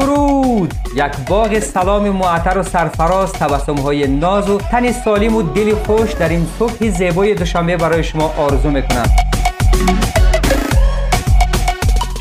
درود یک باغ سلام معطر و سرفراز تبسم های ناز و تن سالم و دل خوش در این صبح زیبای دوشنبه برای شما آرزو می‌کنم.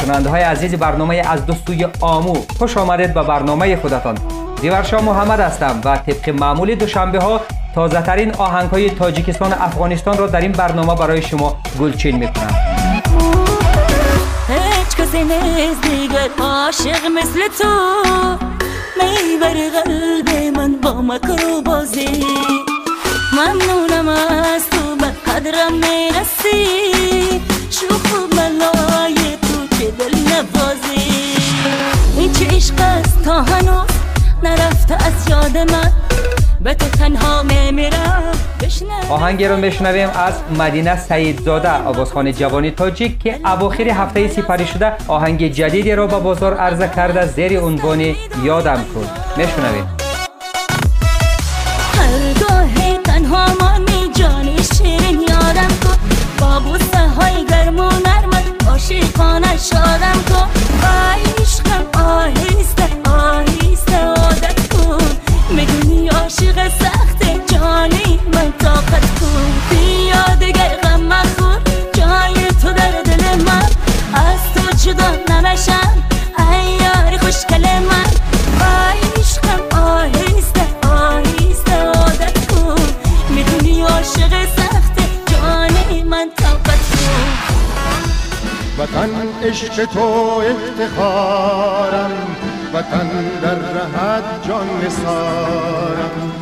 شنونده های عزیز برنامه از دوستوی آمو. خوش آمدید به برنامه خودتان. دیورشا محمد هستم و طبق معمول دوشنبه ها تازه ترین آهنگ های تاجیکستان افغانستان را در این برنامه برای شما گلچین می‌کنم. نیست دیگر عاشق مثل تو. میبر قلب من با مکر و بازی ممنونم از تو به قدرم می‌رسی. شوخ و بلای تو که دل نبازی این چه عشق است تا هنوز نرفته از یاد من. به تو تنها میمیرم. آهنگی رو میشنویم از مدینه سعید زاده آوازخان جوانی تاجیک که اواخر هفته سپری شده آهنگ جدیدی را به بازار عرضه کرده. زیر عنوان یادم کن. میشنویم تنها با آهسته آهسته عادت کن. می‌دونی عاشق عشق تو افتخارم. وطن در رهت جان نسارم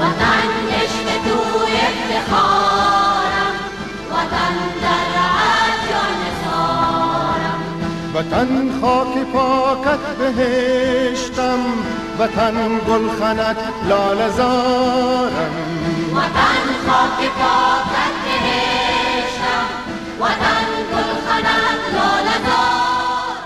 وطن عشق تو افتخارم. وطن در رهت جان نسارم وطن خاک پاکت بهشتم. وطن گلخنت لال زارم وطن خاک پاکت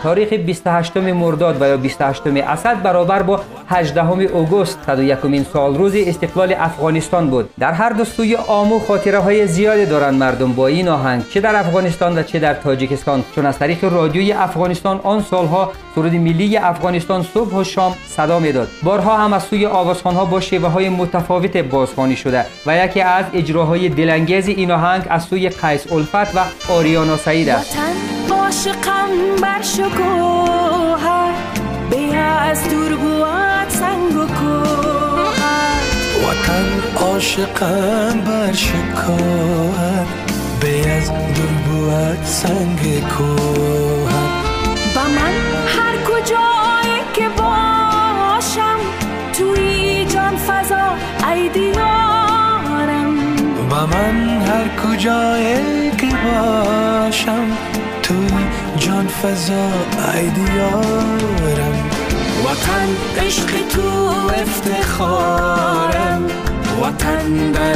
تاریخ 28 مرداد و یا 28 اسد برابر با 18 اوگوست 101 سال روز استقلال افغانستان بود. در هر دو سوی آمو خاطره های زیادی دارند مردم با این آهنگ. چه در افغانستان و چه در تاجیکستان. چون از طریق رادیوی افغانستان آن سالها سرود ملی افغانستان صبح و شام صدا می‌داد. بارها هم از سوی آوازخوانها با شیوه های متفاوت بازخوانی شده و یکی از اجراهای دلانگیز این آهنگ از سوی قیس الفت و آریانا سعید است. عاشقم بر شکوهر به از دور بود سنگ و کوهر وطن عاشقم بر شکوهر به از دور بود سنگ کوهر با من هر کجایی که باشم توی جان فضا ای دیارم و من هر کجایی که باشم توی جان فضا ای دیارم وطن عشق تو افتخارم. وطن در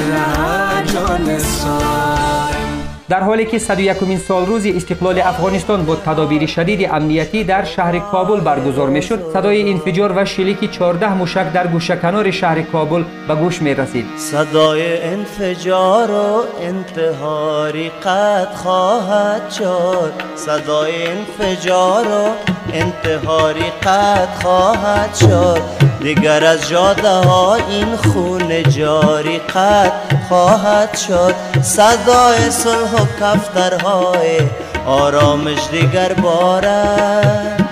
جان سارم. در حالی که 101 سال روز استقلال افغانستان با تدابیر شدید امنیتی در شهر کابل برگزار می شد صدای انفجار و شلیک 14 موشک در گوشه کنار شهر کابل به گوش می رسید صدای انفجار و انتحاری قد خواهد شد صدای انفجار و انتحاری قد خواهد شد دیگر از جاده ها این خون جاری قد خواهد شد. صدای صلح و کفترهای آرامش دیگر بارد.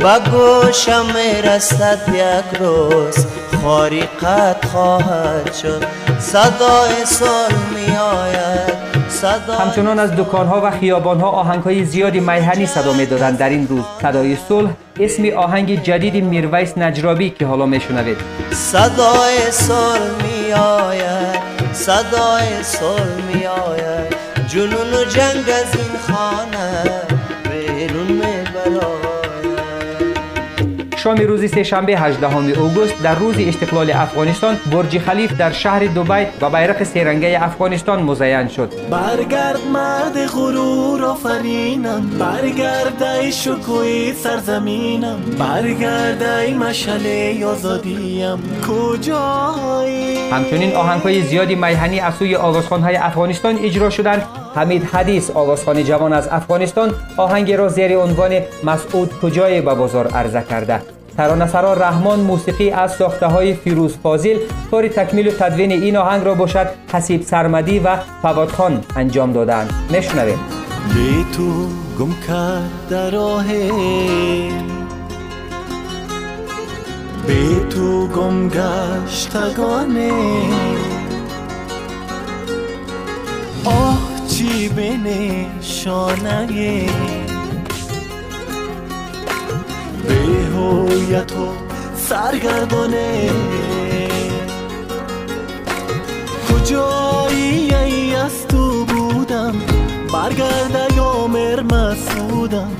با گوشم می‌رسد یک روز خاری قد خواهد شد. صدای صلح می آید صدای همچنان از دکانها و خیابانها آهنگهای زیادی میهنی صدا می‌دادند در این روز. صدای صلح اسم آهنگ جدید میرویس نجرابی که حالا میشنوید. صدای صلح می آید صدای صلح می آید جنون و جنگ از این خانه. شام روز سهشنبه 18 اوگوست در روز استقلال افغانستان برج خلیف در شهر دبی و بیرق سرنگه افغانستان مزین شد. برگرد مرد غرور آفرینم برگرد ای شکوی سرزمینم برگرد ای مشعله آزادیم. کجایی؟ همچنین آهنگهای زیادی میهنی از سوی آوازخوانهای افغانستان اجرا شدند. حمید حدیث آوازخوان جوان از افغانستان آهنگ را زیر عنوان مسعود کجای به بازار عرضه کرده. ترانه‌سرا رحمان موسیقی از ساخته های فیروز فاضل کار تکمیل و تدوین این آهنگ را باشد حسیب سرمدی و فواد خان انجام دادند. به تو گم کرد راه به تو گم گشتگانه آه چی به نشانه به هویت و سرگردانه. کجایی ای از تو بودم؟ برگرده یا مر مسودم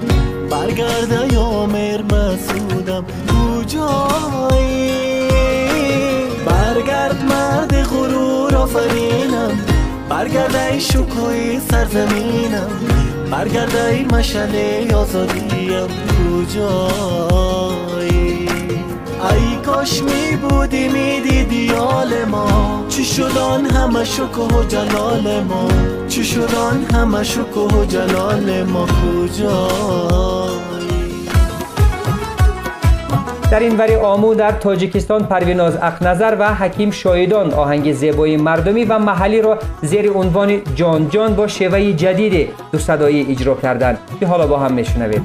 برگرده یا مر مسودم کجایی؟ برگرد مرد غرور آفرینم. برگرده ای شکوی سرزمینم برگرده ای مشله آزادیم. کجایی؟ ای کاش می بودی می دیدی حال ما. چی شدان همه شکوه و جلال ما؟ چی شدان همه شکوه و جلال ما؟ کجایی؟ در این وری آمو در تاجیکستان پرویناز اقنظر و حکیم شایدان آهنگ زیبای مردمی و محلی را زیر عنوان جان جان با شیوه جدید دو صدایی اجرا کردند که حالا با هم میشنوید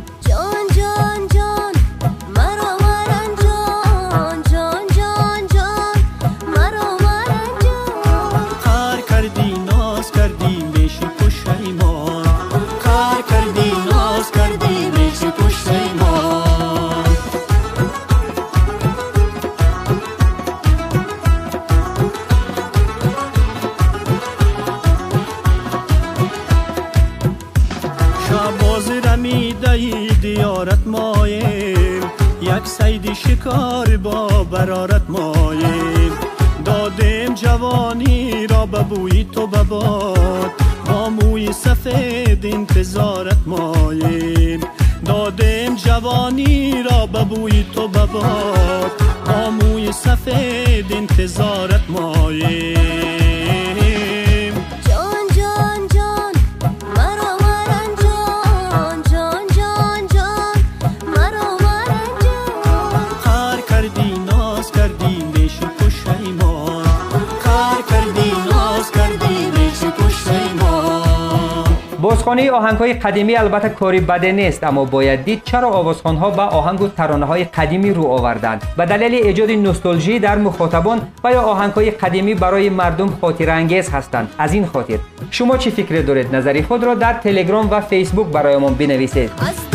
رمیده دیارت ماییم یک سید شکار با برارت ماییم دادیم جوانی را به بوی تو بباد با موی سفید انتظارت ماییم دادیم جوانی را به بوی تو بباد با موی سفید انتظارت ماییم بازخوانی آهنگ های قدیمی البته کاری بده نیست اما باید دید چرا آوازخوان ها به آهنگ و ترانه های قدیمی رو آوردند به دلیل ایجاد نوستالژی در مخاطبان و یا آهنگ های قدیمی برای مردم خاطر انگیز هستند. از این خاطر شما چی فکر دارید؟ نظری خود را در تلگرام و فیسبوک برایمان بنویسید.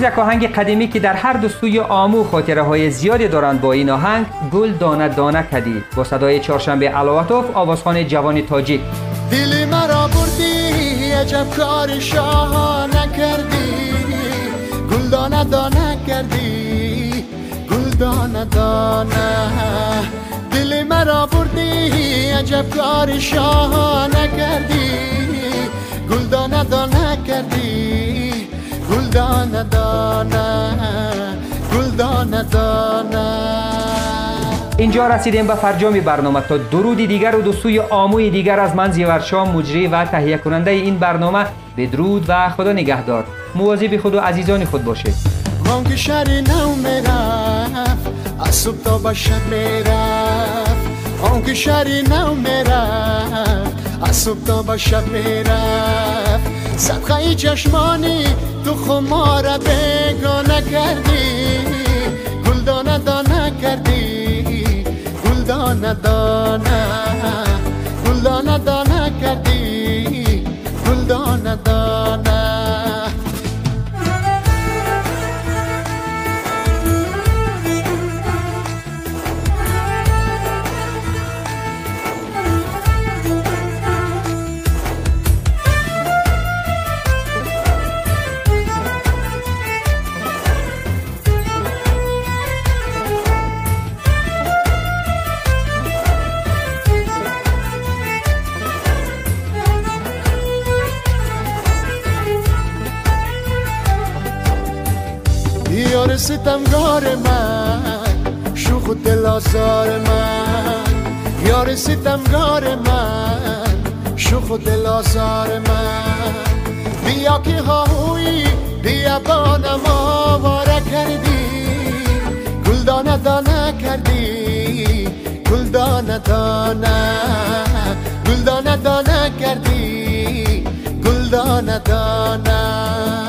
باز یک آهنگ قدیمی که در هر دو سوی آمو خاطره های زیادی دارند با این آهنگ گل دانه دانه کدی. با صدای چهارشنبه علواتوف آوازخوان جوانی تاجیک. دل مرا بردی عجب کار شاهانه کردی گل دانه دانه کردی گل دانه دانه. دل مرا بردی عجب کار دانه دانه گل دانه دانه اینجا رسیدیم به فرجام برنامه. تا درودی دیگر و دوستوی آموی دیگر از من زیورشا مجری و تهیه کننده این برنامه بدرود و خدا نگهدار. مواظب خود و عزیزان خود باشید. من که شهری نو می‌رفت از صبح تا به شب می‌رفت. آن که شهری نو می‌رفت از صبح تا به شب می‌رفت. صدقه چشمانی تو خمار بگانه کردی گل دانه کردی. گل دانه. دانه گل دانه دانه. ستمگار من شوخ و دل آزار من. یار ستمگار من شوخ و دل آزار من. بیا که هاهوی بیا بانم آواره کردی. گلدانه دانه کردی گلدانه دانه. گلدانه دانه کردی گلدانه دانه. مرا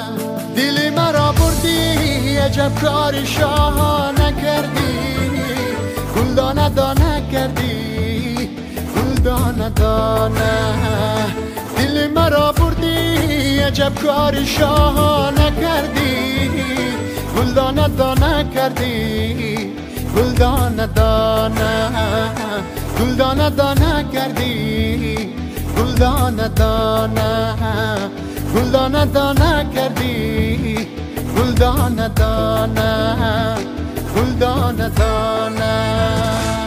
عجب کار شاهانه کردی گلدانه دانه کردی. گلدانه دانه. دل مرا بردی. عجب کار شاهانه کردی گلدانه دانه کردی. گلدانه دانه. گلدانه دانه کردی. گلدانه دانه. گلدانه دانه کردی. گلدانه دانه گلدانه دانه